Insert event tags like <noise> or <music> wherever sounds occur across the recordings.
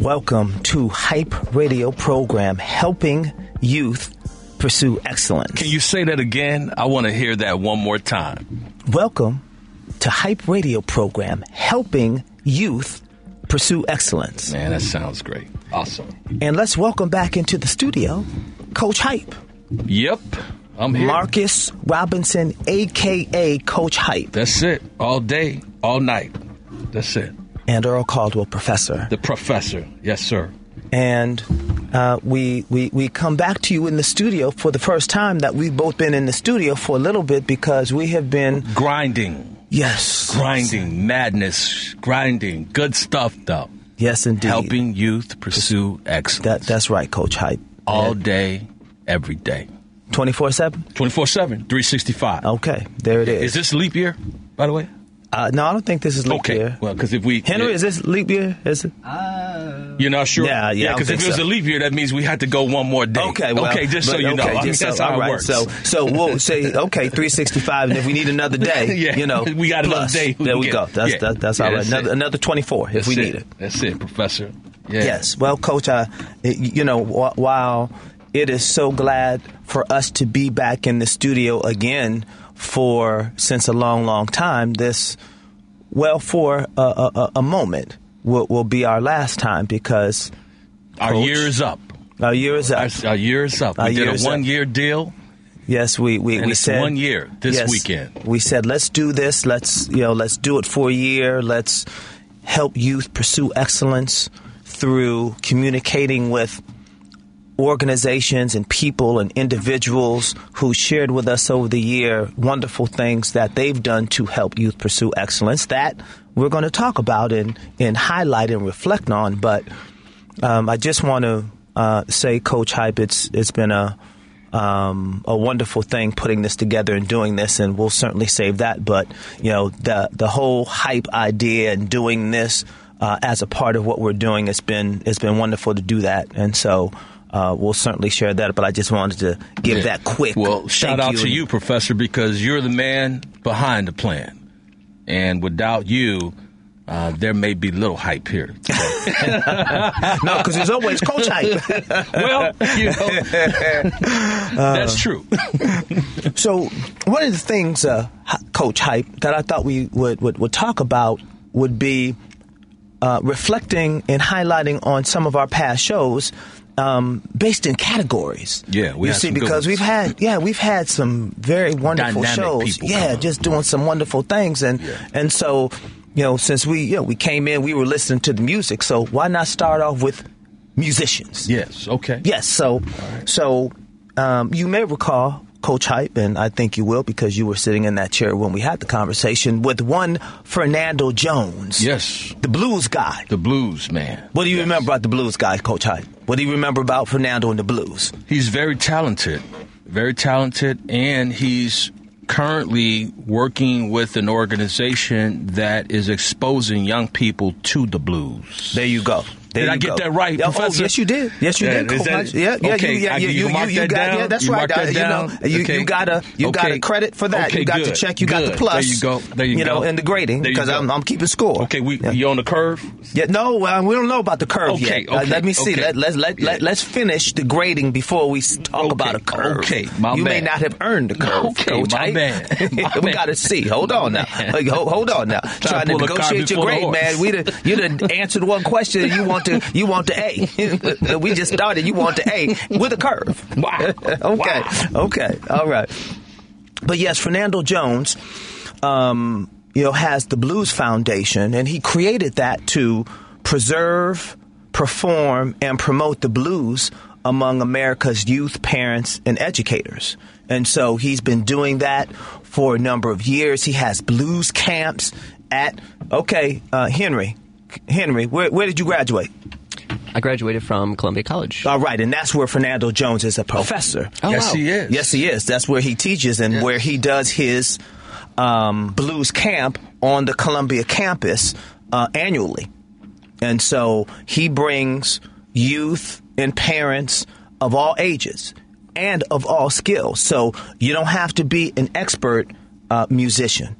Welcome to Hype Radio program, helping youth pursue excellence. Can you say that again? I want to hear that one more time. Welcome to Hype Radio program, helping youth pursue excellence. Man, that sounds great. Awesome. And let's welcome back into the studio Coach Hype. Yep. I'm here. Marcus Robinson, aka Coach Hype. That's it. All day, all night. That's it. And Earl Caldwell, Professor. The professor. Yes, sir. And uh, we, we, we come back to you in the studio for the first time that we've both been in the studio for a little bit because we have been grinding. Yes. Grinding, madness, grinding. Good stuff, though. Yes, indeed. Helping youth pursue excellence. That, that's right, Coach Hype. All day, every day. 24 7? 24 7, 365. Okay, there it is. Is this leap year, by the way? Uh, no, I don't think this is leap okay. year. Well, because if we Henry, it, is this leap year? Is it? Uh, You're not sure? Yeah, yeah. Because if it was so. a leap year, that means we had to go one more day. Okay, well, okay, just so but, you know, okay, I mean, just that's so, how all it works. So, so we'll <laughs> say okay, 365, and if we need another <laughs> day, Yeah, you know, we got another plus, day we There we get. go. That's Yeah. that, that's Yeah, all right. that's Another, another 24 if That's we it. need it. That's it, Professor. Yeah. Yes. Well, Coach, I, you know, wh- while it is so glad for us to be back in the studio again for since a long, long time, this, well, for a, a, a- moment will, will be our last time because Our Coach. year is up. our year is up. Our, our year is up. We Our did a is up. one year deal. Yes, we we, we it's said one year this yes, weekend. We said let's do this. Let's you know let's do it for a year. Let's help youth pursue excellence through communicating with organizations and people and individuals who shared with us over the year wonderful things that they've done to help youth pursue excellence that we're going to talk about and, and highlight and reflect on. But um, I just want to uh, say, Coach Hype, it's it's been a um, a wonderful thing putting this together and doing this, and we'll certainly save that. But you know, the the whole hype idea and doing this uh, as a part of what we're doing, it's been it's been wonderful to do that, and so. Uh, we'll certainly share that, but I just wanted to give Yeah. that quick. Well, shout out to you, Professor, because you're the man behind the plan. And without you, uh, there may be little hype here. <laughs> <laughs> no, because there's always coach hype. <laughs> well, you know, that's true. So one of the things, uh, Coach Hype, that I thought we would, would, would talk about would be uh, reflecting and highlighting on some of our past shows um, based in categories. Yeah, we you see, because we've had yeah we've had some very wonderful Dynamic shows. Yeah, just doing some wonderful things, and Yeah. and so you know since we you know we came in, we were listening to the music. So why not start off with musicians? Yes, okay. Yes. So, so um, you may recall Coach Hype, and I think you will because you were sitting in that chair when we had the conversation with one Fernando Jones. Yes, The blues guy. the blues man. What do you Yes. remember about the blues guy, Coach Hype? What do you remember about Fernando and the blues? He's very talented, very talented, and he's currently working with an organization that is exposing young people to the blues. There you go. There Did I get go. that right, oh, Professor? yes, you did. Yes, you Yeah, did. that- yeah, yeah, okay, you, yeah, you, you you, you that got, down? yeah, that's You right. that Uh, you know, down? you, Okay. you got a you got a credit for that. Okay, you got the check. You got the plus. There you go. There you know, go. in the grading because. I'm, I'm keeping score. Okay, we Yeah. you on the curve? Yeah, no, uh, we don't know about the curve Okay, yet. Uh, okay, let me see. okay. Let, let's let, let, let's finish the grading before we talk about a curve. okay, my you may not have earned the curve. Okay, my <laughs> man. we got to see. Hold on now. <laughs> Hold, on now. Trying to a negotiate your grade, man. We you done <laughs> answered one question. You want to you want the A. <laughs> we just started. You want the A with a curve. Wow. <laughs> okay. Okay. All right. But yes, Fernando Jones, um, you know, has the Blues Foundation, and he created that to preserve, perform, and promote the blues among America's youth, parents, and educators. And so he's been doing that for a number of years. He has blues camps at, okay, uh, Henry. Henry, where, where did you graduate? I graduated from Columbia College. All right, and that's where Fernando Jones is a professor. Oh, yes, wow. he is. Yes, he is. That's where he teaches and Yes. where he does his um, blues camp on the Columbia campus uh, annually. And so he brings youth and parents of all ages and of all skills. So you don't have to be an expert uh, musician.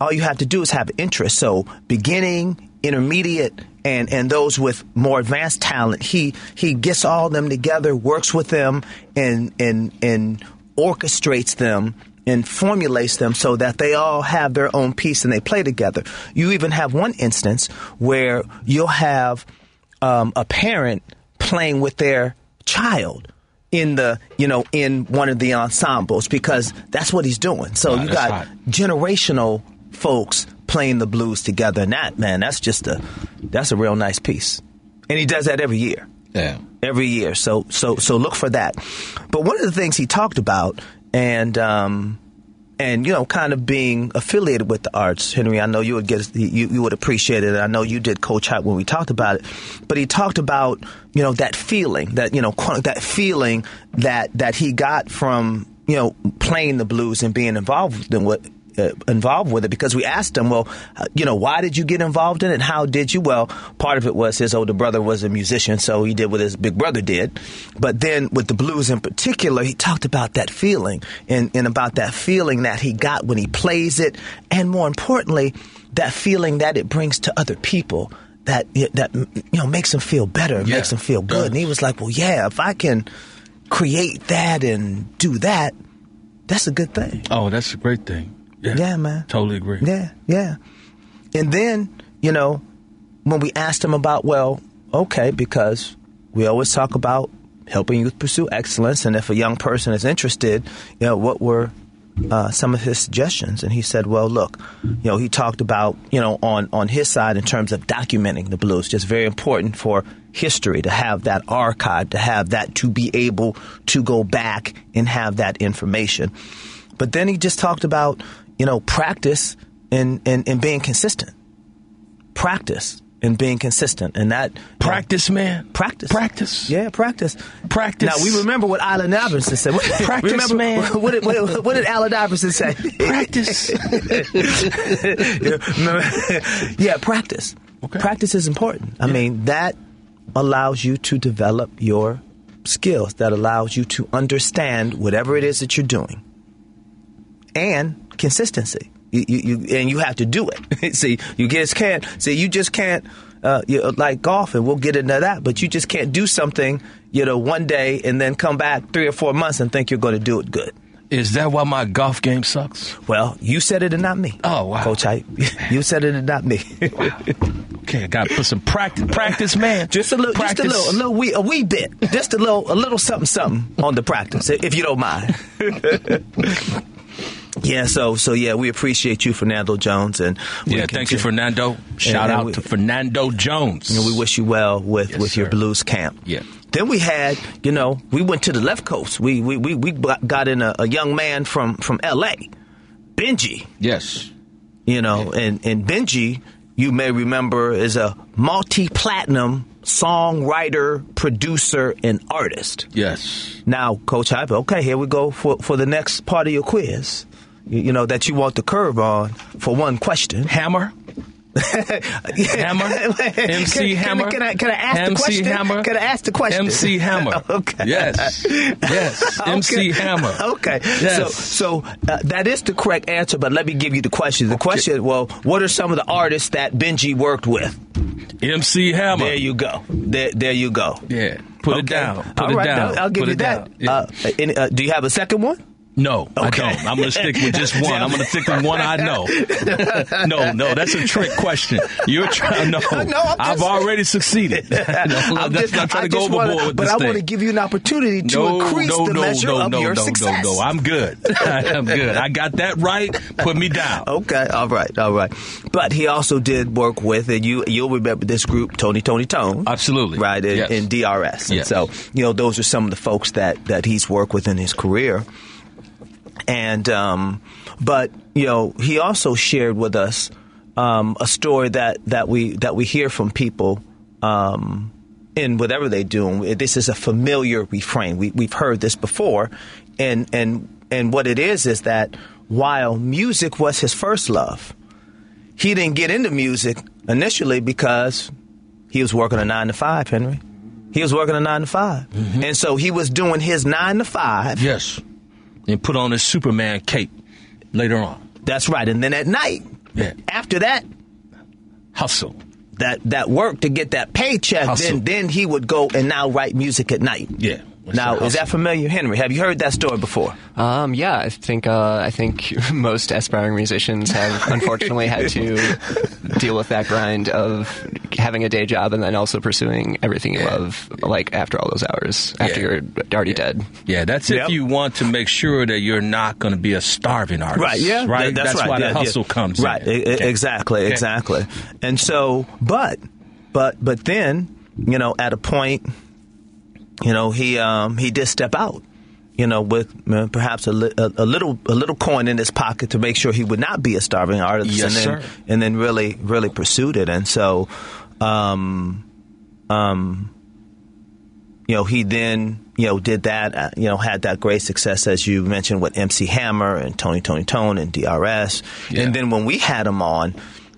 All you have to do is have interest. So beginning, intermediate, and and those with more advanced talent. He he gets all them together, works with them, and and and orchestrates them and formulates them so that they all have their own piece and they play together. You even have one instance where you'll have um, a parent playing with their child in the you know in one of the ensembles because that's what he's doing. So Wow, you got hot. generational folks playing the blues together, and that man, that's just a that's a real nice piece, and he does that every year Yeah. every year. So so so look for that. But one of the things he talked about and um and you know kind of being affiliated with the arts, Henry, I know you would get you, you would appreciate it. I know you did coach hype when we talked about it. But he talked about, you know, that feeling, that you know, that feeling that that he got from, you know, playing the blues and being involved in what uh, involved with it because we asked him, well, uh, you know, why did you get involved in it? How did you? Well, part of it was his older brother was a musician, so he did what his big brother did. But then with the blues in particular, he talked about that feeling and, and about that feeling that he got when he plays it, and more importantly, that feeling that it brings to other people. That that you know makes them feel better, Yeah, makes them feel good, does. and he was like, "Well, yeah, if I can create that and do that, that's a good thing." Oh, that's a great thing. Yeah, Yeah, man. Totally agree. Yeah, yeah. And then, you know, when we asked him about, well, okay, because we always talk about helping youth pursue excellence, and if a young person is interested, you know, what were uh, some of his suggestions? And he said, well, look, you know, he talked about, you know, on on his side in terms of documenting the blues, just very important for history to have that archive, to have that to be able to go back and have that information. But then he just talked about, you know, practice and, and, and being consistent. Practice and being consistent. And that Practice, man. Practice. Practice. Yeah, practice. Practice. Now we remember what Allen Iverson said. What, <laughs> Practice, remember, man. <laughs> What did, what, what did Allen Iverson say? Practice. <laughs> yeah, yeah, practice. Okay. Practice is important. I mean, that allows you to develop your skills. That allows you to understand whatever it is that you're doing, and consistency. You, you, you and you have to do it. <laughs> see, you just can't. See, you just can't. Uh, you, like golf, and we'll get into that. But you just can't do something, you know, one day and then come back three or four months and think you're going to do it good. Is that why my golf game sucks? Well, you said it and not me. Oh, wow. Coach Hype. <laughs> you said it and not me. <laughs> Okay, I got to put some practice. Practice, man. just a little, Practice. just a little, a little wee, a wee bit, just a little, a little something, something on the practice, if you don't mind. Yeah. So, so yeah, we appreciate you, Fernando Jones, and Yeah, thank you, Fernando. Shout out we- to Fernando Jones. And we wish you well with, Yes, with your blues camp. Yeah. Then we had, you know, we went to the left coast. We we we, we got in a, a young man from from L.A. Benji. Yes. You know, and, and Benji, you may remember, is a multi platinum songwriter, producer, and artist. Yes. Now, Coach Hype, okay, here we go for, for the next part of your quiz. You, know, that you want the curve on for one question. Hammer. <laughs> Hammer. <laughs> MC Can- Hammer. Can, I, can I ask the MC question? Hammer. Can I ask the question? MC Hammer. <laughs> okay. Yes. Yes. MC Okay. Hammer. Okay. Yes. So, so uh, that is the correct answer, but let me give you the question. The question, well, what are some of the artists that Benji worked with? MC Hammer. There you go. There, there you go. Yeah. Put it down. Put All it right, down. I'll, I'll give Put you that. Yeah. Uh, any, uh, do you have a second one? No, I don't. I'm going to stick with just <laughs> one. I'm going to stick with one I know. <laughs> No, no, that's a trick question. You're trying. <laughs> No, No, I'm I've already succeeded. no, I'm just- not trying I to go just wanna- overboard with but I want to give you an opportunity to no, increase no, the no, measure no, of no, your no, success. no, no. I'm good. I'm good. I got that right. Put me down. Okay, all right, all right. But he also did work with, and you you'll remember this group, Tony Toni Toné, Absolutely. right in, Yes. in DRS. And Yes. so you know those are some of the folks that that he's worked with in his career. And um, but you know he also shared with us um, a story that that we that we hear from people. Um, in whatever they do, this is a familiar refrain. We, we've heard this before, and and and what it is is that while music was his first love, he didn't get into music initially because he was working a nine to five. Henry, he was working a nine to 5 and so he was doing his nine to five. Yes. And put on his Superman cape later on. That's right, and then at night, Yeah. after that, Hustle. that that work to get that paycheck, Hustle. then then he would go and now write music at night. Yeah. That's Now, the is that familiar, Henry? Have you heard that story before? Um, yeah, I think uh, I think <laughs> most aspiring musicians have <laughs> unfortunately had to deal with that grind of having a day job and then also pursuing everything you love, like after all those hours, after Yeah. you're already dead. Yeah, that's Yep. if you want to make sure that you're not going to be a starving artist. Right. Yeah. Right. Th- That's, right. why yeah, the hustle yeah. comes. Right. In. e- Okay. Exactly. Okay. Exactly. And so, but, but, but then, you know, at a point, you know, he um, he did step out. You know, with uh, perhaps a, li- a, a little a little coin in his pocket to make sure he would not be a starving artist, Yes, and then sir. and then really really pursued it. And so, um, um, you know, he then, you know, did that, uh, you know, had that great success, as you mentioned, with MC Hammer and Tony Toni Toné and DRS. Yeah. And then when we had him on,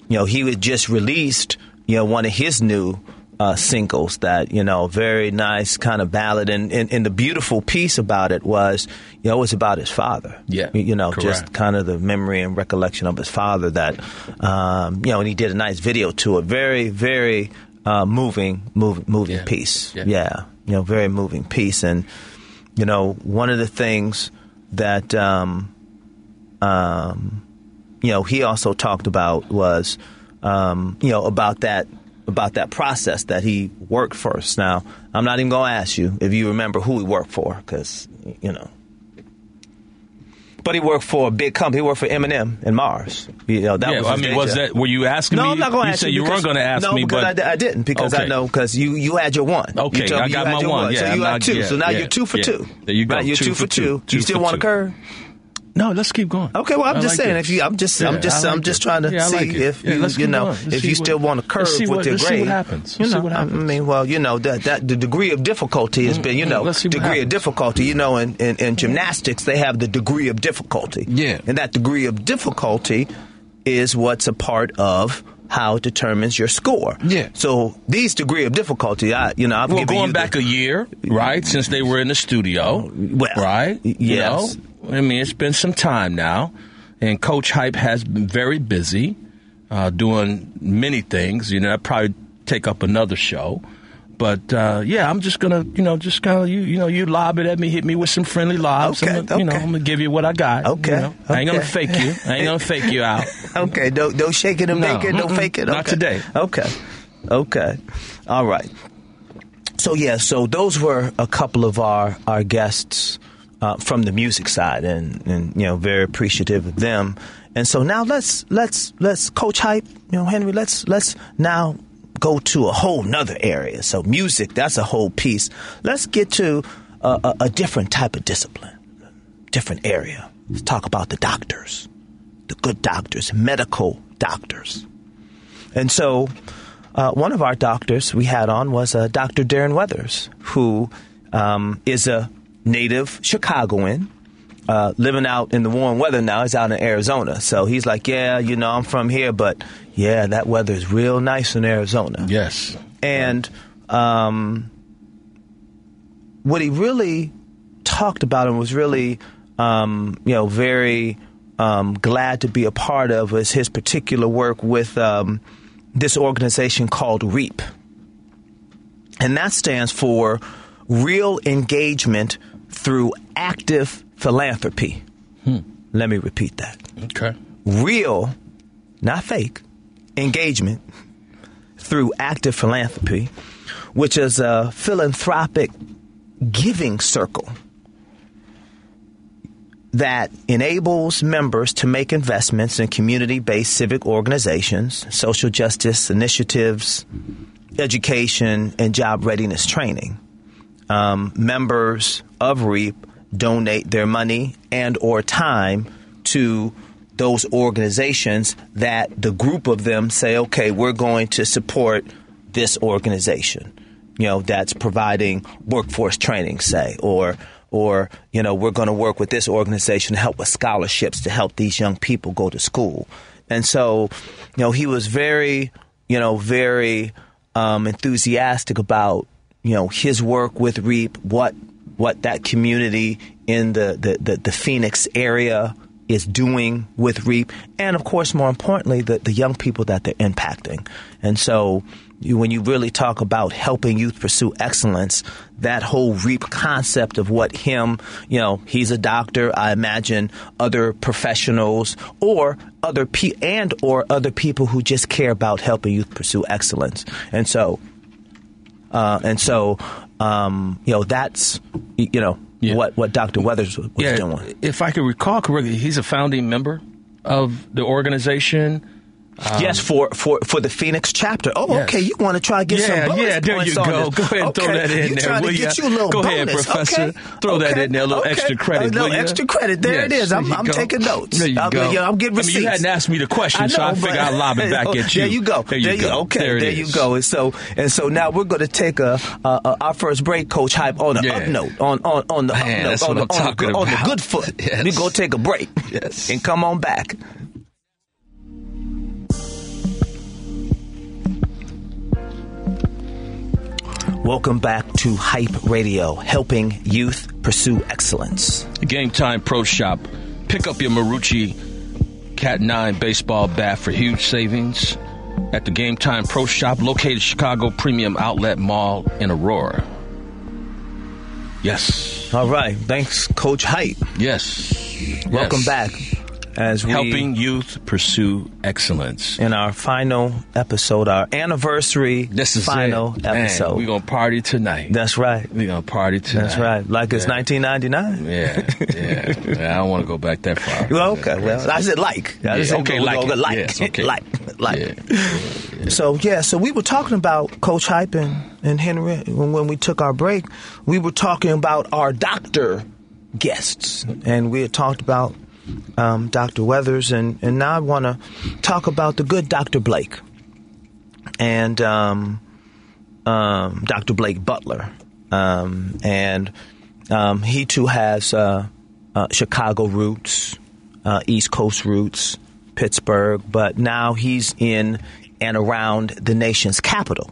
you know, he had just released, you know, one of his new uh, singles that, you know, very nice kind of ballad. And, and, and the beautiful piece about it was, you know, it was about his father. Yeah, You, know, just kind of the memory and recollection of his father that, um, you know, and he did a nice video to it. Very, very uh, moving, moving, moving Yeah. piece. Yeah. yeah, you know, very moving piece. And, you know, one of the things that, um, um, you know, he also talked about was, um, you know, about that about that process that he worked first. Now, I'm not even going to ask you if you remember who he worked for, because you know. But he worked for a big company. He worked for M&M and Mars. You know, that Yeah, was I mean, day was that? Were you asking No, me? I'm not going to you ask said you. you because- weren't going to ask no, me, but I, I didn't because I know because you you had your one. Okay, you told I got you had my your one. So Yeah, you I'm had not- two. yeah, so now yeah, you're two for two. There you go, Right, you're two two, for two. two, two You still want to curve? No, let's keep going. Okay, well, I'm I just like saying. it. If you, I'm just, Yeah, I'm just, I I'm just it. trying to Yeah, see like if Yeah, you, you know, if you what- still want to curve with what- your let's see grade. what happens. You know, what I mean, well, you know that that the degree of difficulty has mm, been, mm, you know, degree of difficulty. You know, in, in in gymnastics they have the degree of difficulty. Yeah. and that degree of difficulty is what's a part of how it determines your score. Yeah. So these degree of difficulty, I you know, I've Well, going back the, a year, right, since they were in the studio, well, right? y- You yes. know, I mean, it's been some time now, and Coach Hype has been very busy uh, doing many things. You know, that probably take up another show. But uh, yeah, I'm just gonna, you know, just kind of you, you know, you lob it at me, hit me with some friendly lobs. Okay, I'm gonna, You know, okay. I'm gonna give you what I got. you Okay. I ain't gonna fake you. I ain't gonna fake you out. <laughs> Okay, don't don't shake it and No, bake it, don't mm-mm, fake it. not today. Okay, okay, all right. So yeah, so those were a couple of our our guests uh, from the music side, and and you know very appreciative of them. And so now let's let's let's coach hype, you know Henry. Let's let's now go to a whole nother area. So music, that's a whole piece. Let's get to a, a, a different type of discipline, different area. Let's talk about the doctors the good doctors, medical doctors. And so, uh, one of our doctors we had on was uh, Dr. Darren Weathers, who um, is a native Chicagoan. Uh, living out in the warm weather now. He's out in Arizona. So he's like, Yeah, you know, I'm from here, but yeah, that weather is real nice in Arizona. Yes. And um, what he really talked about and was really, um, you know, very um, glad to be a part of was his particular work with um, this organization called REAP. And that stands for Real Engagement Through Active Philanthropy. Hmm. Let me repeat that Okay. real, not fake, engagement through active philanthropy, which is a philanthropic giving circle that enables members to make investments in community based civic organizations, social justice initiatives, education, and job readiness training. Um, members of REAP donate their money and or time to those organizations that the group of them say, okay, we're going to support this organization. You know, that's providing workforce training, say, or or you know, we're going to work with this organization to help with scholarships to help these young people go to school. And so, you know, he was very, you know, very um, enthusiastic about you know his work with REAP, what what that community in the the, the, the Phoenix area is doing with REAP, and of course, more importantly, the, the young people that they're impacting. And so, you, when you really talk about helping youth pursue excellence, that whole REAP concept of what him, you know, he's a doctor. I imagine other professionals or other pe- and or other people who just care about helping youth pursue excellence. And so, uh, and so, um, you know, that's you know Yeah. what what Dr. Weathers was yeah, doing. if I can recall correctly, he's a founding member of the organization. Um, yes, for, for for the Phoenix chapter. Oh, Yes. okay. You want to try to get Yeah, some bonus yeah, there points you go. Go ahead and throw Okay, that in you there, will to get you a little Go ahead, bonus. Professor. Okay, Throw that in there, a little okay. extra credit, A little extra credit. There it Yes, is. I'm, I'm taking notes. There you I'm, go. Yeah, I'm getting I mean, receipts. you hadn't asked me the question, I so I know, figured I'd lob it <laughs> back oh, at you. There you go. There you go. Okay, There there, you go. And so and so now we're going to take a, a, a our first break, Coach Hype, on the Yeah. up note, on on on the Man, up note, on, the, on, the, good- on the about. good foot. <laughs> Yes. We go take a break. Yes. and come on back. Welcome back to Hype Radio, helping youth pursue excellence. Game Time Pro Shop. Pick up your Marucci Cat 9 baseball bat for huge savings at the Game Time Pro Shop located Chicago Premium Outlet Mall in Aurora. Yes. All right, thanks, Coach Hype. Yes. Welcome Yes. back as Helping youth pursue excellence. in our final episode, our anniversary This is final it. Man, episode. we're going to party tonight. That's right. We're going to party tonight. That's right. Like it's 1999. Yeah, yeah. yeah. I don't want to go back that far. <laughs> Well, okay. Well, I said like. I Yeah, said okay, go- like go- like, Yes, okay. <laughs> like, like. Yeah. So yeah, so we were talking about Coach Hype and, and Henry when, when we took our break. We were talking about our doctor guests, and we had talked about um, Dr. Weathers, and, and now I want to talk about the good Dr. Blake and um, um, Dr. Blake Butler, um, and um, he too has uh, uh, Chicago roots, uh, East Coast roots, Pittsburgh, but now he's in and around the nation's capital,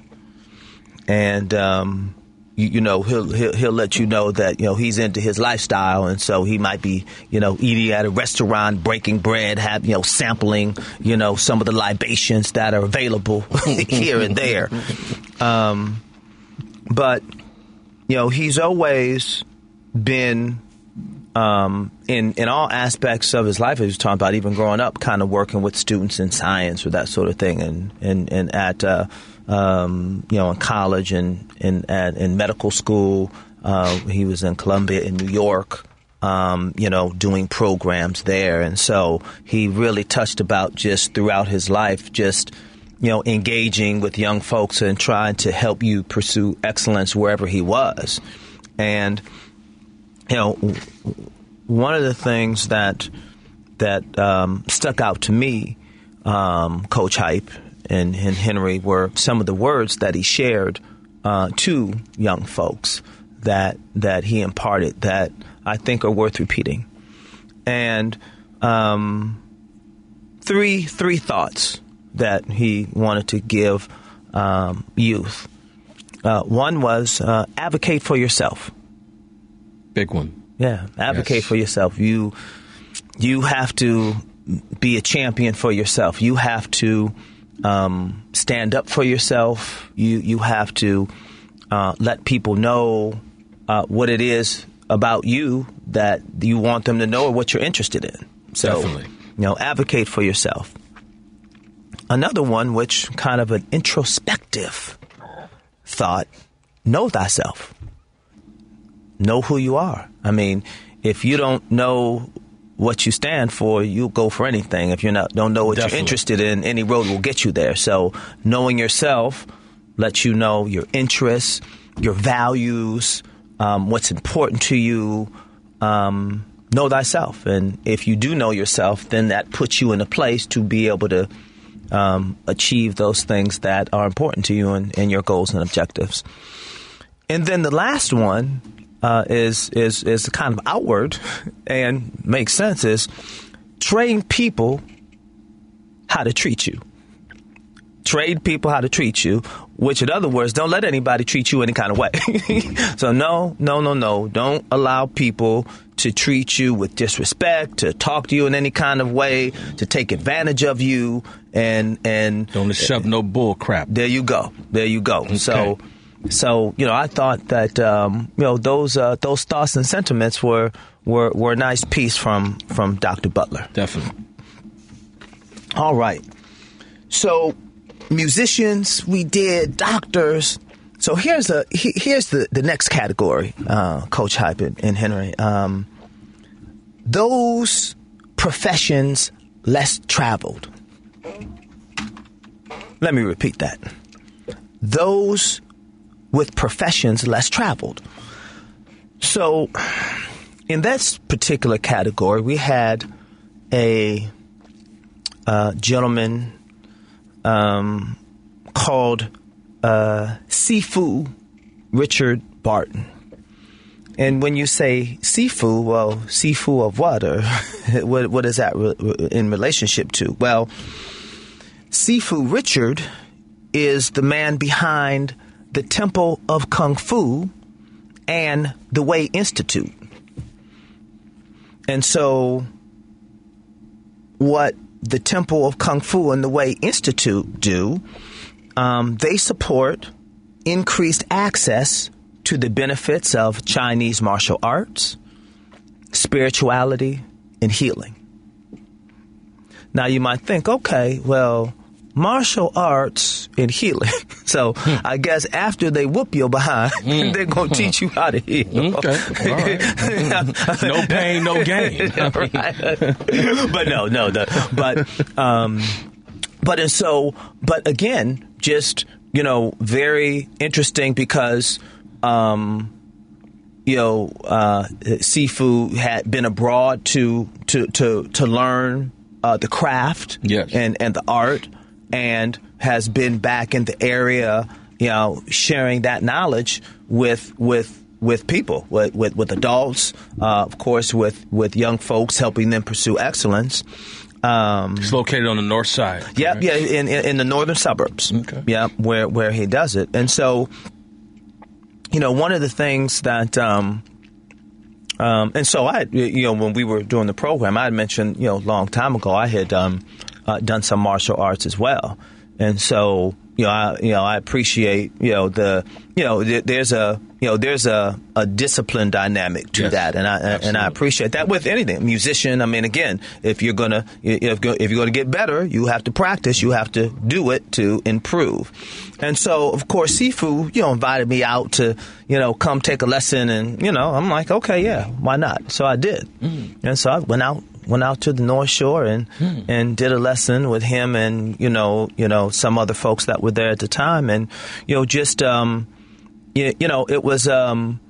and um, you, you know he'll, he'll he'll let you know that you know he's into his lifestyle, and so he might be you know eating at a restaurant, breaking bread, have you know sampling you know some of the libations that are available <laughs> here and there, um, but you know he's always been um, in in all aspects of his life. He was talking about even growing up, kind of working with students in science or that sort of thing, and and and at uh, um, you know in college and in medical school. Uh, he was in Columbia in New York. Um, you know, doing programs there, and so he really touched about just throughout his life, just you know, engaging with young folks and trying to help you pursue excellence wherever he was, and you know, one of the things that that um, stuck out to me, um, Coach Hype and, and Henry, were some of the words that he shared uh, to young folks that that he imparted that I think are worth repeating, and um, three three thoughts that he wanted to give um, youth. Uh, one was uh, advocate for yourself. Big one. Yeah, advocate Yes. for yourself. You you have to be a champion for yourself. You have to um, stand up for yourself. You you have to uh, let people know uh, what it is about you that you want them to know or what you're interested in. So, Definitely. you know, advocate for yourself. Another one, which kind of an introspective thought: know thyself know who you are. I mean, if you don't know what you stand for, you'll go for anything. If you're not don't know what Definitely. you're interested in, any road will get you there. So knowing yourself lets you know your interests, your values, um, what's important to you. Um, know thyself, and if you do know yourself, then that puts you in a place to be able to um, achieve those things that are important to you and, and your goals and objectives. And then the last one uh, is is is kind of outward and makes sense is train people how to treat you. Train people how to treat you, which in other words, don't let anybody treat you any kind of way. <laughs> so no, no, no, no. Don't allow people to treat you with disrespect, to talk to you in any kind of way, to take advantage of you, and and Don't shove no bull crap. there you go, there you go. So, so you know, I thought that um, you know those uh, those thoughts and sentiments were were were a nice piece from from Dr. Butler. Definitely. All right. So, musicians, we did doctors. So here's a he, here's the the next category, uh, Coach Hype and, and Henry. Um, those professions less traveled. Let me repeat that. Those with professions less traveled. So, in that particular category, we had a uh, gentleman um, called uh, Sifu Richard Barton. And when you say Sifu, well, Sifu of what? Or <laughs> what, what is that re- in relationship to? Well, Sifu Richard is the man behind the Temple of Kung Fu and the Way Institute. And so, what the Temple of Kung Fu and the Way Institute do, um, they support increased access to the benefits of Chinese martial arts, spirituality, and healing. Now, you might think, okay, well, martial arts and healing. <laughs> So I guess after they whoop your behind, they're going to teach you how to heal. Okay. Right. <laughs> no pain, no gain. <laughs> right. but no, no, but um, but and so, but again, just you know, very interesting because um, you know, uh, Sifu had been abroad to to to to learn uh, the craft Yes. and and the art, and has been back in the area, you know, sharing that knowledge with with with people, with with, with adults, uh, of course, with with young folks, helping them pursue excellence. Um, It's located on the north side. yeah, yeah, in, in in the northern suburbs. Okay. Yeah, where where he does it, and so, you know, one of the things that, um, um, and so I, you know, when we were doing the program, I had mentioned, you know, a long time ago, I had um, uh, done some martial arts as well, and so, you know, I, you know, I appreciate, you know, the, you know, th- there's a, you know, there's a, a discipline dynamic to Yes, that, and I and I appreciate that with anything. Musician, I mean, again, if you're gonna if if you're gonna get better, you have to practice. You have to do it to improve. And so, of course, Sifu, you know, invited me out to you know come take a lesson, and you know, I'm like, okay, yeah, why not? So I did, and so I went out went out to the North Shore and and did a lesson with him and you know you know some other folks that were there at the time, and you know just um you, you know it was um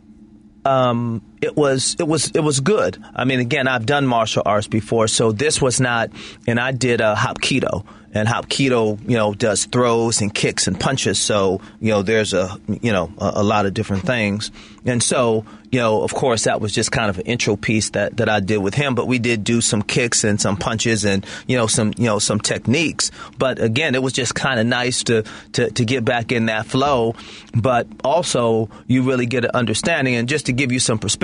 um, it was it was it was good. I mean, again, I've done martial arts before, so this was not. And I did a uh, hapkido, and hapkido, you know, does throws and kicks and punches. So you know, there's a you know a, a lot of different things. And so you know, of course, that was just kind of an intro piece that that I did with him. But we did do some kicks and some punches and you know some you know some techniques. But again, it was just kind of nice to, to to get back in that flow. But also, you really get an understanding. And just to give you some perspective,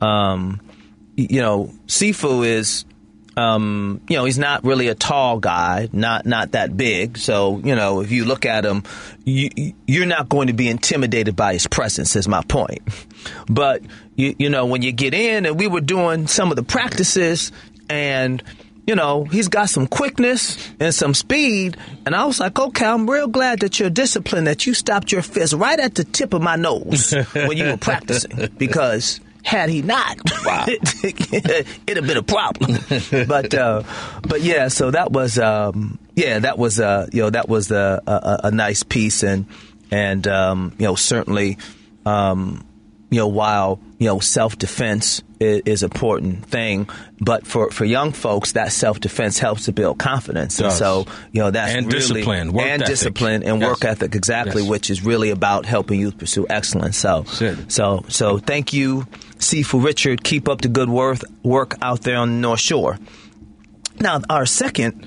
um, you know, Sifu is. Um, you know, he's not really a tall guy, not not that big. So, you know, if you look at him, you, you're not going to be intimidated by his presence. Is my point. But you, you know, when you get in, and we were doing some of the practices, and you know, he's got some quickness and some speed. And I was like, okay, I'm real glad that you're disciplined, that you stopped your fist right at the tip of my nose when you were <laughs> practicing. Because had he not, <laughs> it'd have been a problem. But, uh, but yeah, so that was, um, yeah, that was, uh, you know, that was a, a, a nice piece. And, and, um, you know, certainly, um, you know, while you know self defense is, is important thing, but for, for young folks, that self defense helps to build confidence, and so you know that's And really discipline, work and ethic. discipline and Yes. work ethic exactly, Yes. which is really about helping youth pursue excellence. So, so, so thank you, Sifu Richard. Keep up the good work work out there on the North Shore. Now, our second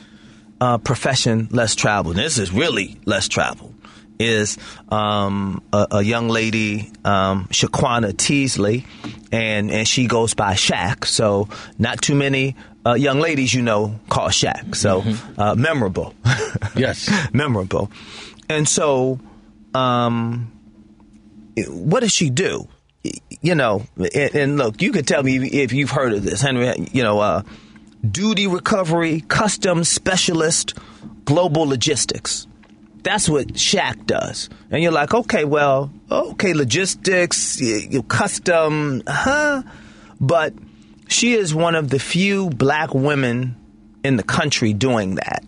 uh, profession less traveled. This is really less traveled, is um, a, a, young lady, um, Shaquana Teasley, and and she goes by Shaq. So not too many uh, young ladies you know call Shaq. So mm-hmm. uh, memorable. <laughs> yes, memorable. And so, um, what does she do? You know, and, and, look, you could tell me if you've heard of this, Henry. You know, uh, duty recovery, customs specialist, global logistics. That's what Shaq does. And you're like, okay, well, okay, logistics, custom, huh? But she is one of the few black women in the country doing that.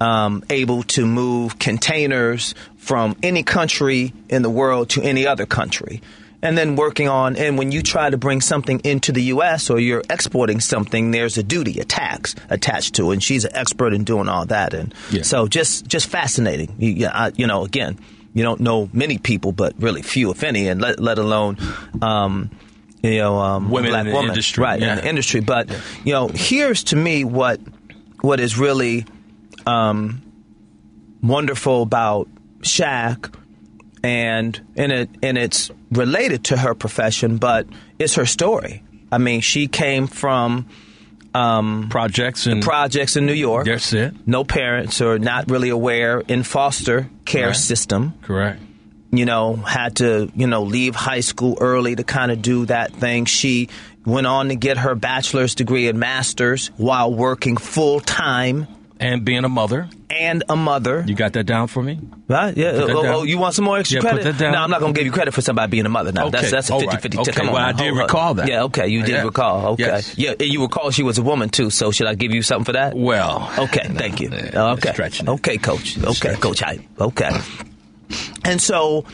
Um, able to move containers from any country in the world to any other country and then working on and when you try to bring something into the US or you're exporting something there's a duty a tax attached to it and she's an expert in doing all that and yeah. so just just fascinating you, you, know again you don't know many people but really few if any and let, let alone um, you know um, women black in woman, industry right yeah. in the industry but yeah. you know here's to me what what is really um, wonderful about Shaq and and it and it's related to her profession, but it's her story. I mean, she came from um, projects and projects in New York. That's it. No parents or not really aware in foster care system. Correct. You know, had to you know leave high school early to kind of do that thing. She went on to get her bachelor's degree and master's while working full time and being a mother and a mother. You got that down for me? Right? Yeah. Oh, oh, you want some more extra yeah, credit? Put that down. No, I'm not going to give you credit for somebody being a mother. Now okay. that's that's a 50 50 okay. Come on. Well, now. I did recall on. that. Yeah. Okay. You did yeah. recall. Okay. Yes. Yeah. You recall she was a woman too. So should I give you something for that? Well. Okay. Thank you. Uh, okay. Stretching okay, Coach. Okay, stretching. Coach Hype. Okay. And so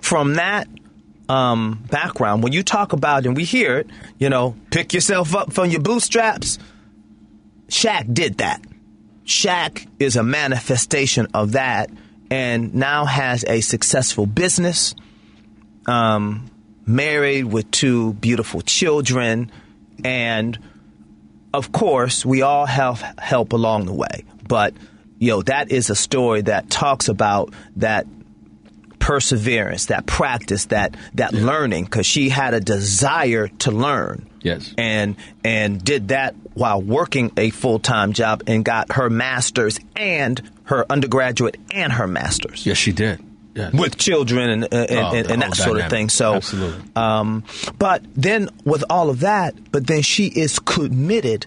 from that um, background, when you talk about and we hear it, you know, pick yourself up from your bootstraps. Shaq did that. Shaq is a manifestation of that and now has a successful business, um, married with two beautiful children, and of course, we all have help along the way. But, you know, that is a story that talks about that perseverance, that practice, that that yeah. learning, because she had a desire to learn. Yes. And and did that while working a full time job and got her master's and her undergraduate and her master's. Yes, she did. Yes. With children and, and, oh, and, and that sort of thing. So, Absolutely. Um, but then with all of that, but then she is committed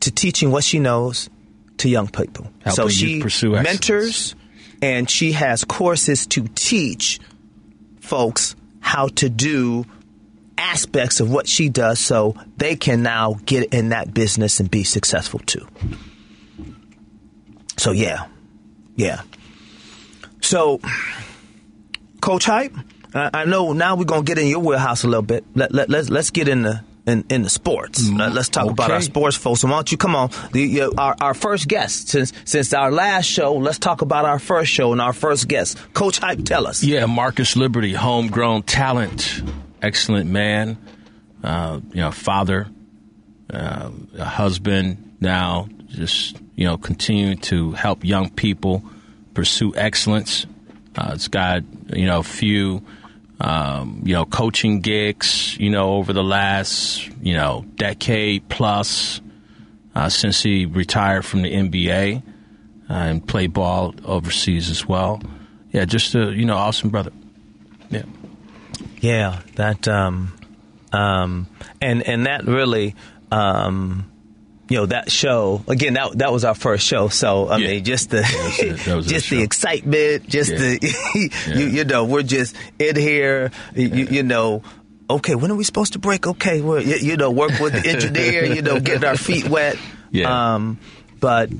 to teaching what she knows to young people. Helping so she pursue mentors and she has courses to teach folks how to do aspects of what she does so they can now get in that business and be successful too. So yeah, yeah. So, Coach Hype, I, know now we're gonna get in your wheelhouse a little bit. Let, let, let's let's get in the in, in the sports. Mm, let's talk okay. about our sports folks. So why don't you come on? The, our, our first guest since since our last show. Let's talk about our first show and our first guest. Coach Hype, tell us. Yeah, Marcus Liberty, homegrown talent, excellent man, uh, you know, father, uh, a husband. Now, just you know, continue to help young people pursue excellence. Uh, it's got you know a few um, you know coaching gigs you know over the last you know decade plus uh, since he retired from the NBA uh, and played ball overseas as well. Yeah, just a you know awesome brother. Yeah, yeah, that um, um, and and that really. Um, you know that show again. That that was our first show, so I Yeah. mean, just the That was- that was <laughs> just the show. excitement, just Yeah. the <laughs> Yeah. you, you know, we're just in here, you, you know. Okay, when are we supposed to break? Okay, we're you, you know work with the engineer, you know, getting our feet wet. Yeah. Um, but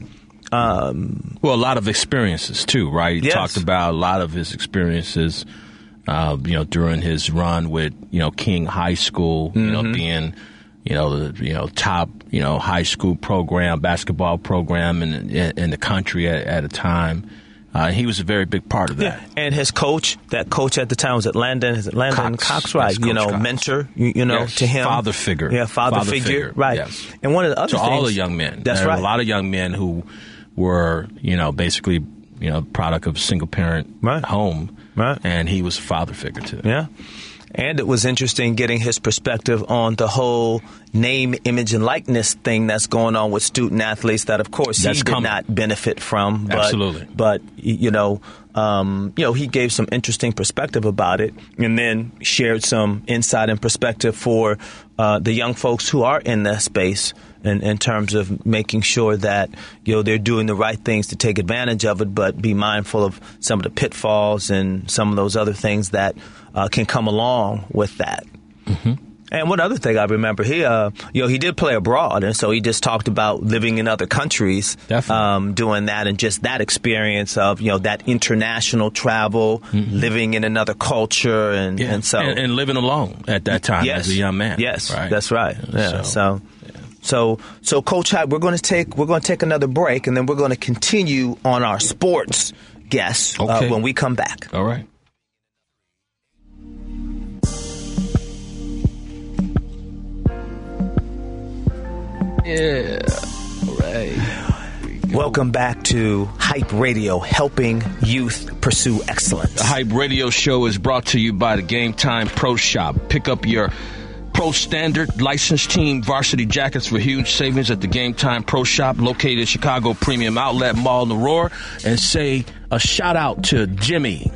um, Well, a lot of experiences too, right? He Yes. talked about a lot of his experiences, uh, you know, during his run with you know King High School, you know, being you know the you know top you know high school program, basketball program in in, in the country at, at a time. Uh, he was a very big part of that. and his coach, that coach at the time was it Landon? Is it Landon Cox. Cox? right? Yes, you know, Cox. mentor. You, you know, Yes, to him, father figure. Yeah, father, Father figure, figure, right? yes. And one of the other to all the young men. That's right. A lot of young men who were, you know, basically, you know, product of single parent Right. home. Right. And he was a father figure to them. Yeah. And it was interesting getting his perspective on the whole name, image, and likeness thing that's going on with student athletes that, of course, That's he did coming. not benefit from. But, Absolutely. But, you know, um, you know, he gave some interesting perspective about it and then shared some insight and perspective for uh, the young folks who are in that space in, in terms of making sure that, you know, they're doing the right things to take advantage of it, but be mindful of some of the pitfalls and some of those other things that uh, can come along with that. And one other thing I remember, he, uh, you know, he did play abroad, and so he just talked about living in other countries, um, doing that, and just that experience of you know that international travel, living in another culture, and Yeah. and so and, and living alone at that time yes, as a young man. Yes, right? that's right. Yeah. So, So, so, so, Coach Hype, we're going to take we're going to take another break, and then we're going to continue on our sports guests uh, when we come back. all right. Yeah. All right. Welcome back to Hype Radio, helping youth pursue excellence. The Hype Radio Show is brought to you by the Game Time Pro Shop. Pick up your Pro Standard licensed team varsity jackets for huge savings at the Game Time Pro Shop located at Chicago Premium Outlet Mall, in Aurora, and say a shout out to Jimmy,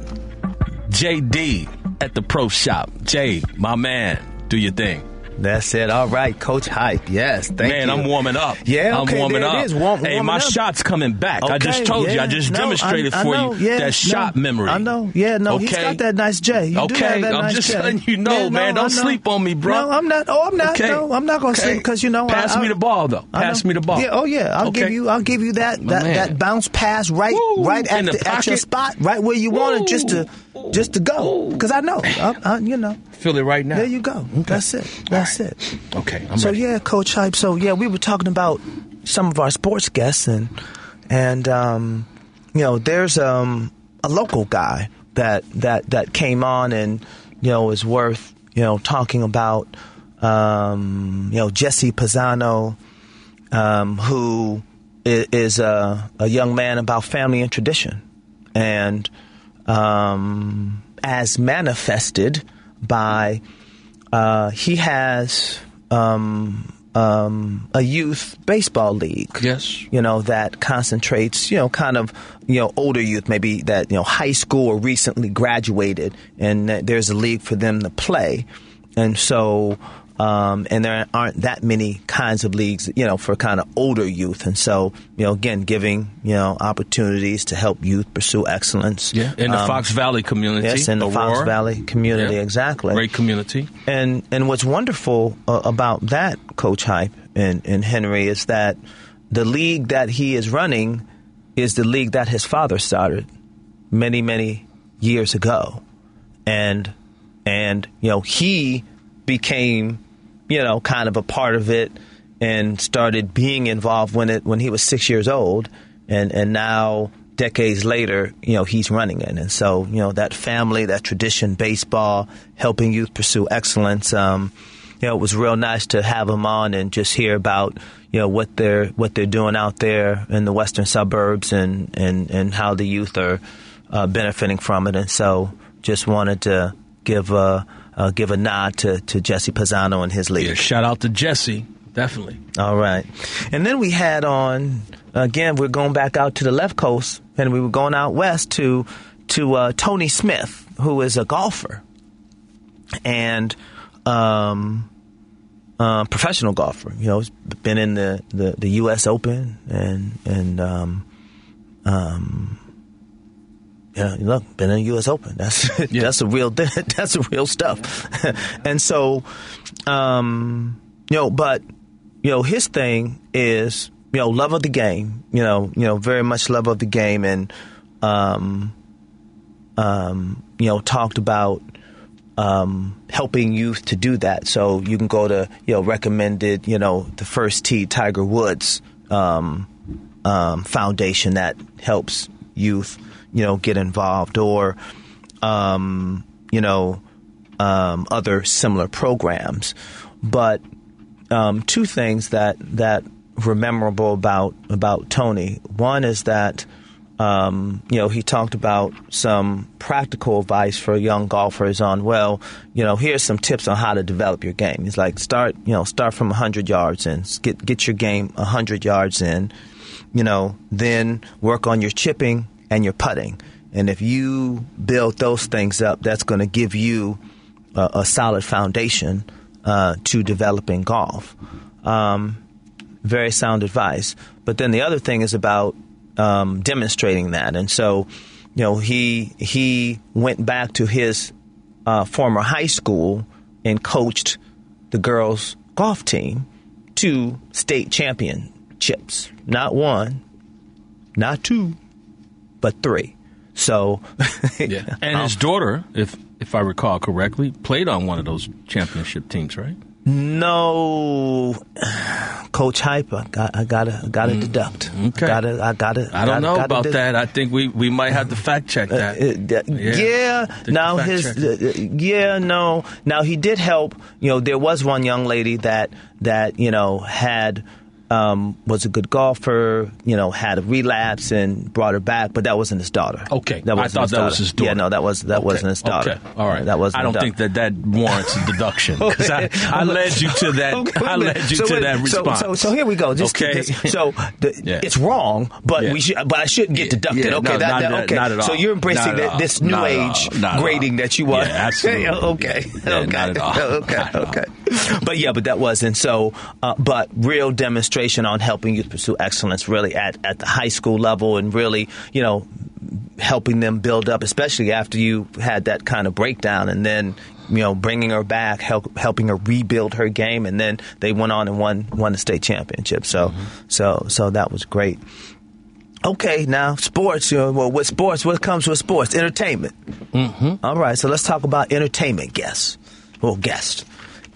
JD at the Pro Shop. Jay, my man, do your thing. That's it. All right, Coach Hype. Yes, thank Man, you. I'm warming up. Yeah, okay, I'm warming there up. is. Warm- hey, warming my up. shot's coming back. I just Okay, told you. I just No, demonstrated I- I for know. you Yeah, that shot no, memory. I know. Yeah, no, okay. he's got that nice J. You do Okay, have that I'm nice just J. letting you know, Yeah, man. no, Don't know. sleep on me, bro. No, I'm not. Oh, I'm not. Okay. No, I'm not going to Okay. sleep because you know. I pass I, me I- the ball, though. I Pass know. me the ball. Yeah. Oh yeah. I'll Okay. give you. I'll give you that that, that bounce pass right Woo, right at the the, at your spot, right where you want it, just to just to go. Because I know. I, I, you know. Feel it right now. There you go. That's it. That's it. Okay, I'm so ready. yeah, Coach Hype. So yeah, we were talking about some of our sports guests, and and um, you know, there's um, a local guy that that that came on, and you know, is worth you know talking about. Um, you know, Jesse Pisano, um, who is a, a young man about family and tradition, and um, as manifested by uh, he has um, um, a youth baseball league. Yes. You know, that concentrates, you know, kind of, you know, older youth, maybe that, you know, high school or recently graduated, and there's a league for them to play. And so, um, and there aren't that many kinds of leagues, you know, for kind of older youth. And so, you know, again, giving, you know, opportunities to help youth pursue excellence. Yeah, in the Um, Fox Valley community. Yes, in the Fox Valley community, Yeah. exactly. Great community. And and what's wonderful uh, about that coach hype in, in Henry is that the league that he is running is the league that his father started many many years ago, and and you know he became you know kind of a part of it and started being involved when it when he was six years old, and and now decades later, you know, he's running it. And so, you know, that family, that tradition, baseball, helping youth pursue excellence. Um, you know, it was real nice to have him on and just hear about, you know, what they're what they're doing out there in the western suburbs and and and how the youth are uh, benefiting from it. And so, just wanted to give a uh, give a nod to to Jesse Pisano and his league. Yeah, shout out to Jesse. Definitely. All right. And then we had on again. We're going back out to the left coast, and we were going out west to to uh, Tony Smith, who is a golfer and um, uh, professional golfer. You know, he's been in the, the, the U.S. Open and and um, um, yeah, look, been in the U.S. Open. That's <laughs> that's a real <laughs> that's a real stuff. <laughs> and so, um, you know, but you know, his thing is you know love of the game. You know, you know, very much love of the game, and um, um, you know, talked about um, helping youth to do that. So you can go to, you know, recommended, you know, the First Tee Tiger Woods um, um, Foundation that helps youth, you know, get involved, or, um, you know, um, other similar programs. But um, two things that that were memorable about about Tony. One is that um, you know, he talked about some practical advice for young golfers on, well, you know, here's some tips on how to develop your game. He's like, start, you know, start from 100 yards and get, get your game 100 yards in, you know, then work on your chipping and your putting. And if you build those things up, that's going to give you a, a solid foundation uh, to developing golf. Um, very sound advice. But then the other thing is about um, demonstrating that. And so, you know, he he went back to his uh, former high school and coached the girls' golf team to state championships. Not one, not two, but three. So, <laughs> yeah. And his daughter, if if I recall correctly, played on one of those championship teams, right? No, Coach Hype, I got, I gotta, I gotta mm. deduct. Okay, I gotta, I gotta. I don't gotta, know about that. I think we, we might have to <laughs> fact check that. Uh, uh, yeah. yeah. Now his, uh, yeah, no. Now he did help. You know, there was one young lady that that you know had um, was a good golfer, you know, had a relapse and brought her back, but that wasn't his daughter. Okay, that wasn't I thought that was his daughter. Yeah, no, that was that okay. wasn't his daughter. Okay, all right, that was. I don't think that that warrants a deduction because I, <laughs> I, led you to that. Okay, I led you so, to that response. So, so, here we go. Just, okay, just, so the, <laughs> yeah. it's wrong, but yeah. we should, but I shouldn't get deducted. Yeah, okay, no, that, not, that, okay. Not at all. So you're embracing this new not age grading that you want. Yeah, absolutely. <laughs> okay, okay, not at all. okay, okay. <laughs> But yeah, but that wasn't so. Uh, but real demonstration on helping you pursue excellence really at, at the high school level and really, you know, helping them build up, especially after you had that kind of breakdown and then, you know, bringing her back, help, helping her rebuild her game. And then they went on and won, won the state championship. So, mm-hmm. so, so that was great. Okay, now sports. You know, well, with sports, what comes with sports? Entertainment. Mm-hmm. All right, so let's talk about entertainment guests. Well, guests.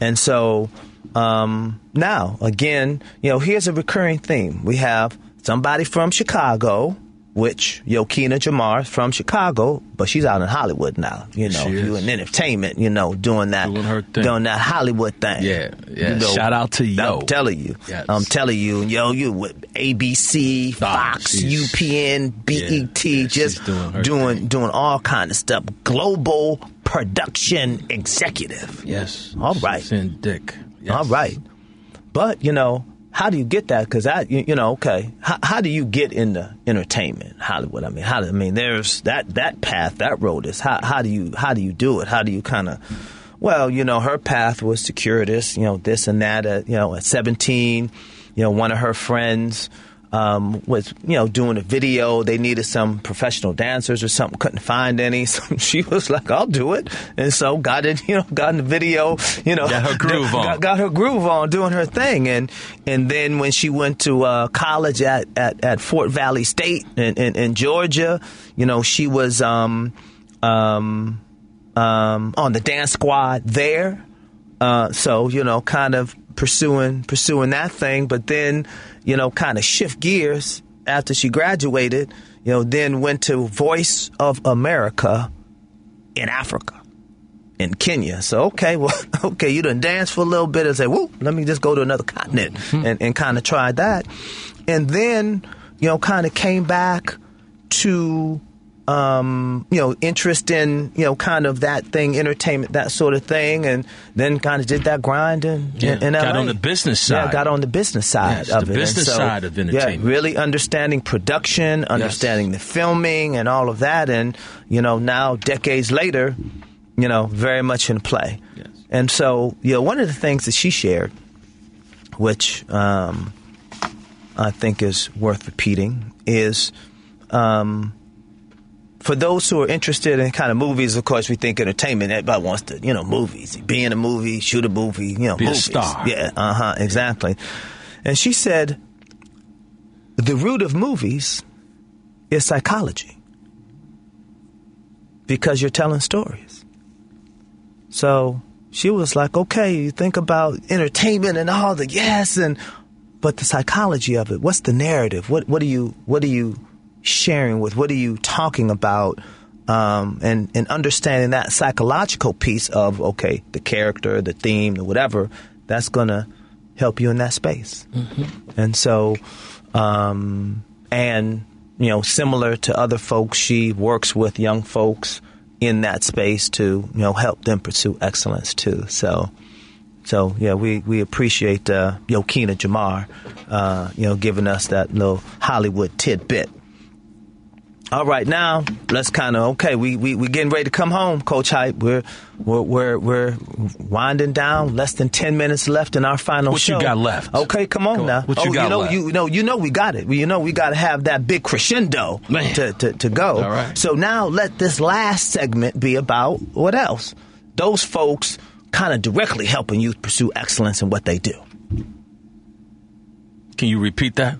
And so um, now, again, you know, here's a recurring theme. We have somebody from Chicago, which Yokina Jamar from Chicago, but she's out in Hollywood now. You know, doing entertainment. You know, doing that, doing, doing that Hollywood thing. Yeah, yeah. You know, Shout out to Yo. I'm telling you. Yes. I'm telling you. Yo, you with ABC, Fox, UPN, BET, yeah, yeah, just doing doing, doing all kind of stuff. Global production executive. Yes. All right. Send Dick. Yes. All right. But, you know, how do you get that? Because I, you, you, know, okay, how, how, do you get into entertainment, Hollywood? I mean, how? I mean, there's that that path, that road is. How, how do you how do you do it? How do you kind of? Well, you know, her path was securitas, you know, this and that. At, you know, at 17, you know, one of her friends um, was you know doing a video. They needed some professional dancers or something. Couldn't find any. <laughs> So she was like, "I'll do it," and so got it. <laughs> You know, got in the video. You know, got her groove on. Got, got, her groove on, doing her thing. And and then when she went to uh, college at, at, at Fort Valley State in, in, in Georgia, you know, she was um, um, um, on the dance squad there. Uh, so you know, kind of pursuing pursuing that thing, but then you know, kind of shift gears after she graduated, you know, then went to Voice of America in Africa, in Kenya. So, okay, <laughs> well, okay, you done dance for a little bit and say, whoa, let me just go to another continent mm-hmm. and, and kind of try that. And then, you know, kind of came back to um, you know, interest in, you know, kind of that thing, entertainment, that sort of thing, and then kind of did that grind in, yeah, in, in got on the business side. Yeah, got on the business side of the it. business so, side of entertainment. Yeah, really understanding production, understanding yes. the filming, and all of that, and you know, now decades later, you know, very much in play. Yes. And so, you know, one of the things that she shared, which um, I think is worth repeating, is. Um, for those who are interested in kind of movies, of course, we think entertainment. Everybody wants to, you know, movies. Be in a movie, shoot a movie, you know, be movies. a star. Yeah, uh huh, exactly. And she said, the root of movies is psychology because you're telling stories. So she was like, okay, you think about entertainment and all the yes, and but the psychology of it. What's the narrative? What what do you what do you sharing with? What are you talking about? Um, and, and understanding that psychological piece of, okay, the character, the theme, the whatever, that's going to help you in that space. Mm-hmm. And so, um, and you know, similar to other folks, she works with young folks in that space to you know help them pursue excellence too. So. So yeah, we, we appreciate uh, Yokina Jamar, uh, you know, giving us that little Hollywood tidbit. All right, now let's kind of okay. We we we getting ready to come home, Coach Hype. We're we're we're, we're winding down. Less than ten minutes left in our final What show. you got left? Okay, come on Go on. now. What you oh, got you know, left? You know, you know, we got it. You know, we got to have that big crescendo to, to to go. All right. So now let this last segment be about what else? Those folks kind of directly helping youth pursue excellence in what they do. Can you repeat that?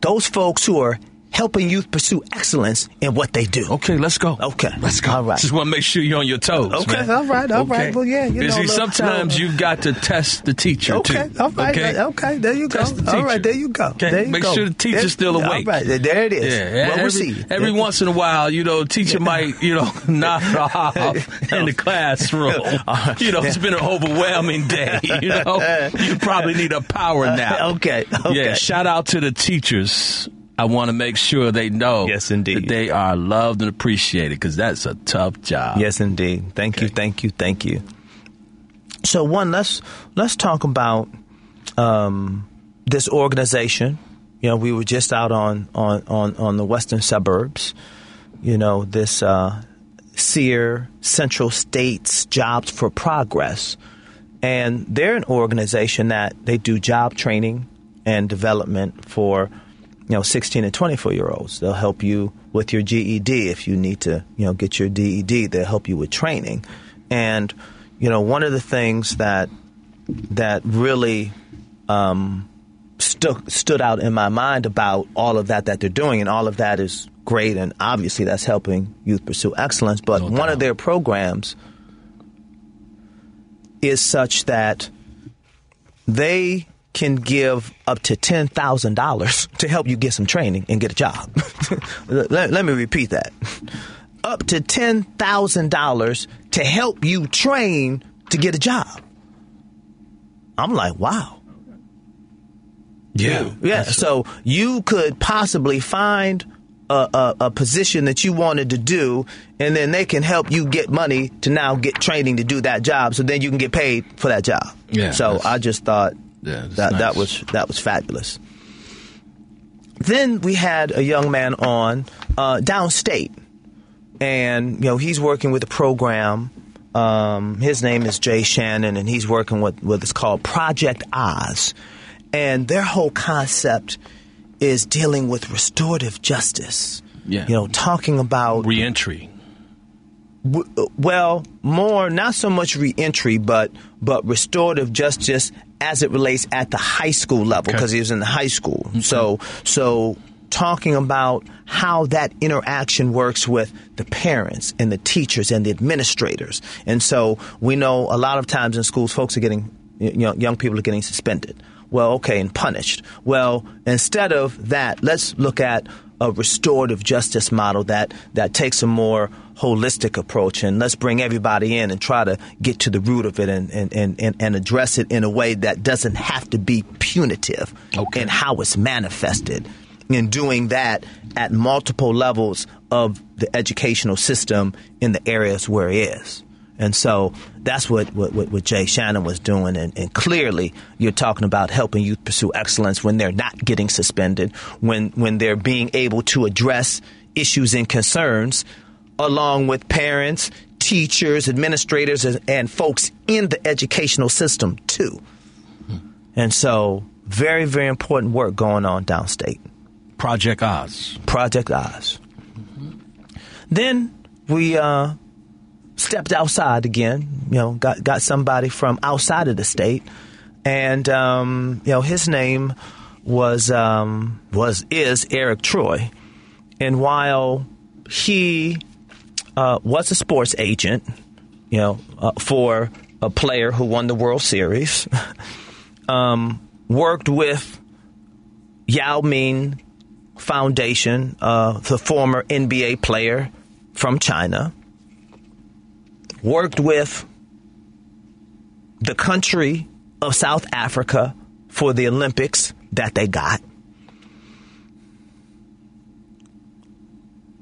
Those folks who are helping youth pursue excellence in what they do. Okay, let's go. Okay. let's go. All right. Just want to make sure you're on your toes. Okay, man. all right, all right. Well, yeah, you You know, see, sometimes no. you've got to test the teacher Okay, too. all right, Okay, okay, there you go. The All right, there you go. Okay, There you make go. sure the teacher's There- still awake. All right, there it is. Yeah, well every, received. every Yeah. once in a while, you know, teacher might, you know, <laughs> knock off <laughs> in the classroom. <laughs> You know, it's been an overwhelming day. You know, you probably need a power nap. Okay, okay. Yeah, shout out to the teachers. I want to make sure they know Yes, indeed. that they are loved and appreciated because that's a tough job. Yes, indeed. Thank you, thank you, thank you. So, one, let's let's talk about um, this organization. You know, we were just out on on on, on the western suburbs. You know, this uh, SEER Central States Jobs for Progress, and they're an organization that they do job training and development for you know 16 and 24 year olds they'll help you with your GED if you need to you know get your DED they'll help you with training. And you know one of the things that that really um, stood out in my mind about all of that that they're doing and all of that is great and obviously that's helping youth pursue excellence but No one of their programs is such that they can give up to ten thousand dollars to help you get some training and get a job. <laughs> let, let me repeat that: up to ten thousand dollars to help you train to get a job. I'm like, wow. yeah, Yeah, so you could possibly find a, a, a position that you wanted to do, and then they can help you get money to now get training to do that job. So then you can get paid for that job. Yeah, So I just thought Yeah, that that was that was fabulous. Then we had a young man on uh, downstate, and you know he's working with a program. Um, his name is Jay Shannon, and he's working with what is called Project Oz, and their whole concept is dealing with restorative justice. Yeah. you know, talking about reentry. Well, more not so much reentry, but but restorative justice as it relates at the high school level because he was in the high school. Mm-hmm. So so talking about how that interaction works with the parents and the teachers and the administrators. And so we know a lot of times in schools, folks are getting you know, young people are getting suspended. Well, okay, and punished. Well, instead of that, let's look at a restorative justice model that, that takes a more holistic approach and let's bring everybody in and try to get to the root of it and, and, and, and, address it in a way that doesn't have to be punitive Okay. in how it's manifested. In doing that at multiple levels of the educational system in the areas where it is. And so that's what, what, what, Jay Shannon was doing. And, and clearly, you're talking about helping youth pursue excellence when they're not getting suspended, when, when they're being able to address issues and concerns along with parents, teachers, administrators, and, and folks in the educational system, too. And so, very, very important work going on downstate. Project Oz. Project Oz. Then we uh, stepped outside again. You know, got got somebody from outside of the state, and um, you know his name was um, was is Eric Troy, and while he uh, was a sports agent, you know, uh, for a player who won the World Series, <laughs> um, worked with Yao Ming Foundation, uh, the former NBA player from China, worked with the country of South Africa for the Olympics that they got.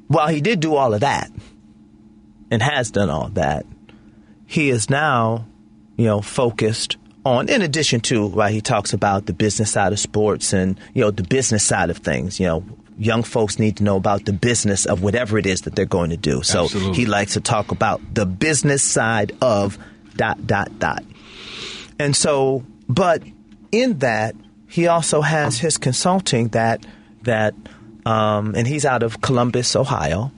While he did do all of that and has done all that, he is now, you know, focused on in addition to why right, he talks about the business side of sports and, you know, the business side of things, you know, young folks need to know about the business of whatever it is that they're going to do. So Absolutely. he likes to talk about the business side of dot, dot, dot. And so, but in that, he also has his consulting that, that, um, and he's out of Columbus, Ohio,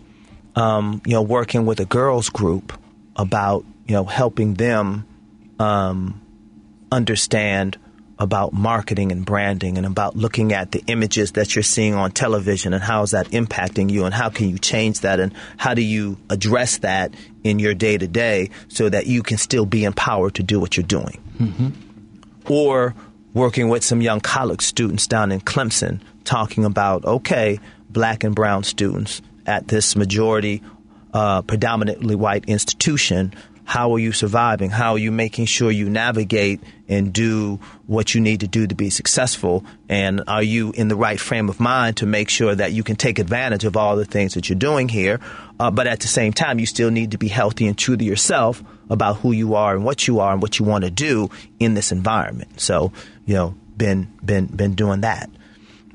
um, you know, working with a girls group about, you know, helping them, um, understand about marketing and branding and about looking at the images that you're seeing on television and how is that impacting you and how can you change that and how do you address that in your day to day so that you can still be empowered to do what you're doing. Or working with some young college students down in Clemson talking about, okay, black and brown students at this majority, uh, predominantly white institution, how are you surviving? How are you making sure you navigate and do what you need to do to be successful? And are you in the right frame of mind to make sure that you can take advantage of all the things that you're doing here? Uh, but at the same time, you still need to be healthy and true to yourself about who you are and what you are and what you want to do in this environment. So, you know, been been been doing that.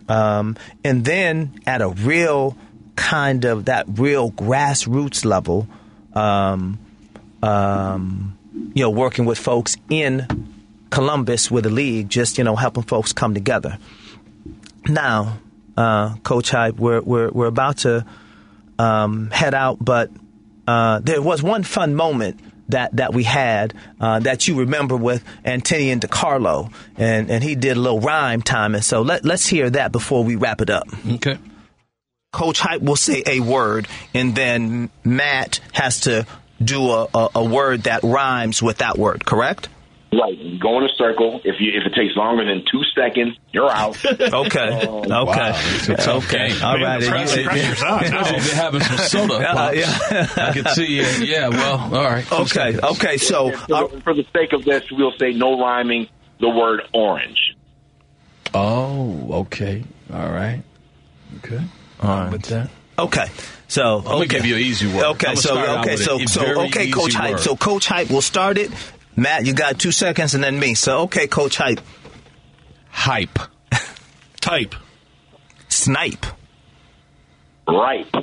Um, and then at a real kind of that real grassroots level, um, um, you know, working with folks in Columbus with the league, just you know, helping folks come together. Now, uh, Coach Hype, we're we're we're about to um, head out, but uh, there was one fun moment that that we had uh, that you remember with Anthony DeCarlo, and and he did a little rhyme time, and so let let's hear that before we wrap it up. Okay. Coach Hype will say a word, and then Matt has to do a, a, a word that rhymes with that word. Correct? Right. You go in a circle. If you if it takes longer than two seconds, you're out. <laughs> Okay. Oh, okay. wow. It's okay. game. All Man, right. the And you- pressure's on. No. They've been having some soda. Uh, yeah. I can see. Uh, yeah. Well. All right. <laughs> Okay. Okay. So. for, uh, the, for the sake of this, we'll say no rhyming the word orange. Oh. Okay. All right. Okay. All right. With that. Okay. So I'm gonna okay. give you an easy word. Okay, I'm so okay, so a so okay, Coach easy Hype. word. So Coach Hype will start it. Matt, you got two seconds, and then me. So okay, Coach Hype. hype. <laughs> Type. Snipe. Right.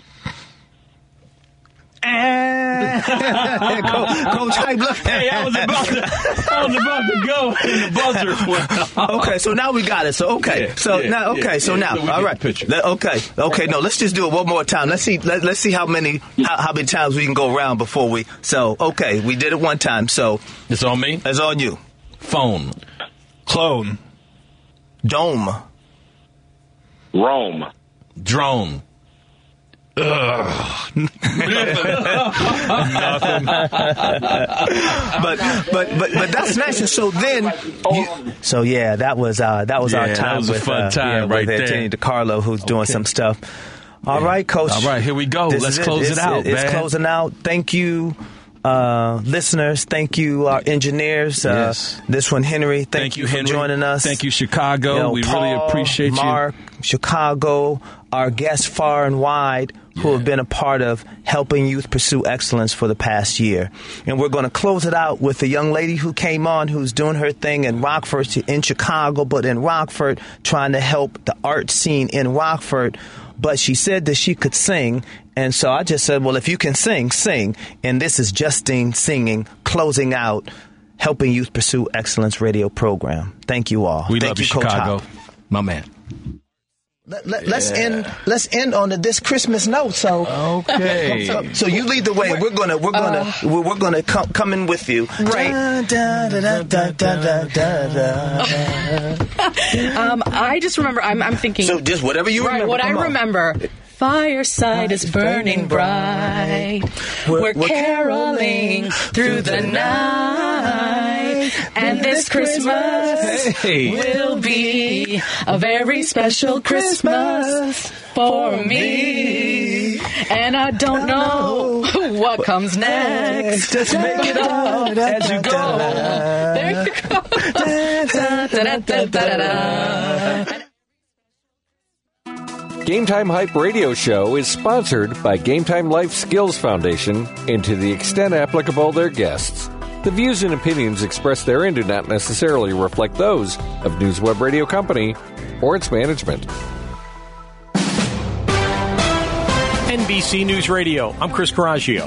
Eh. <laughs> And Co- Coach Hype. Look. Hey, I was about to, I was about to go, and the buzzer. <laughs> Okay, so now we got it. So okay, Yeah, so yeah, now okay, yeah, so yeah, now so we all get right. the picture. Let- okay, okay. No, let's just do it one more time. Let's see. Let, let's see how many how, how many times we can go around before we. So okay, we did it one time. So It's on me. it's on you. Phone. Clone. Dome. Rome. Drone. <laughs> <laughs> but but but but that's nice. And so then, you, so yeah, that was uh, that was our time that was a with fun uh, time yeah, right with there. Anthony DeCarlo, who's doing some stuff. All right, Coach. All right, here we go. This Let's close it It's- out, It's man. closing out. Thank you. Uh, listeners, thank you, our engineers. Uh, Yes. This one, Henry. Thank, Thank you, for Henry. joining us. Thank you, Chicago. You know, we really Paul, appreciate Mark, Chicago, our guests far and wide who have been a part of helping youth pursue excellence for the past year. And we're going to close it out with a young lady who came on who's doing her thing in Rockford, in Chicago, but in Rockford, trying to help the art scene in Rockford. But she said that she could sing. And so I just said, well, if you can sing, sing. And this is Justine singing, closing out, helping youth pursue excellence radio program. Thank you all. We Thank love you, you, Coach Chicago. Hop. My man. Let, let, us end. Let's end on this Christmas note. So, Okay. so, so you lead the way. We're gonna, we're gonna, we're, we're gonna come, come in with you. Right. Um, I just remember. I'm, I'm thinking. So just whatever you right. remember. What I come on. remember. Fireside is burning bright. We're caroling through the night. And this Christmas Hey. will be a very special Christmas for me. And I don't know what comes next. Just make it up As you go. There you go. Game Time Hype radio show is sponsored by Game Time Life Skills Foundation and to the extent applicable their guests. The views and opinions expressed therein do not necessarily reflect those of NewsWeb Radio Company or its management. NBC News Radio. I'm Chris Coraggio.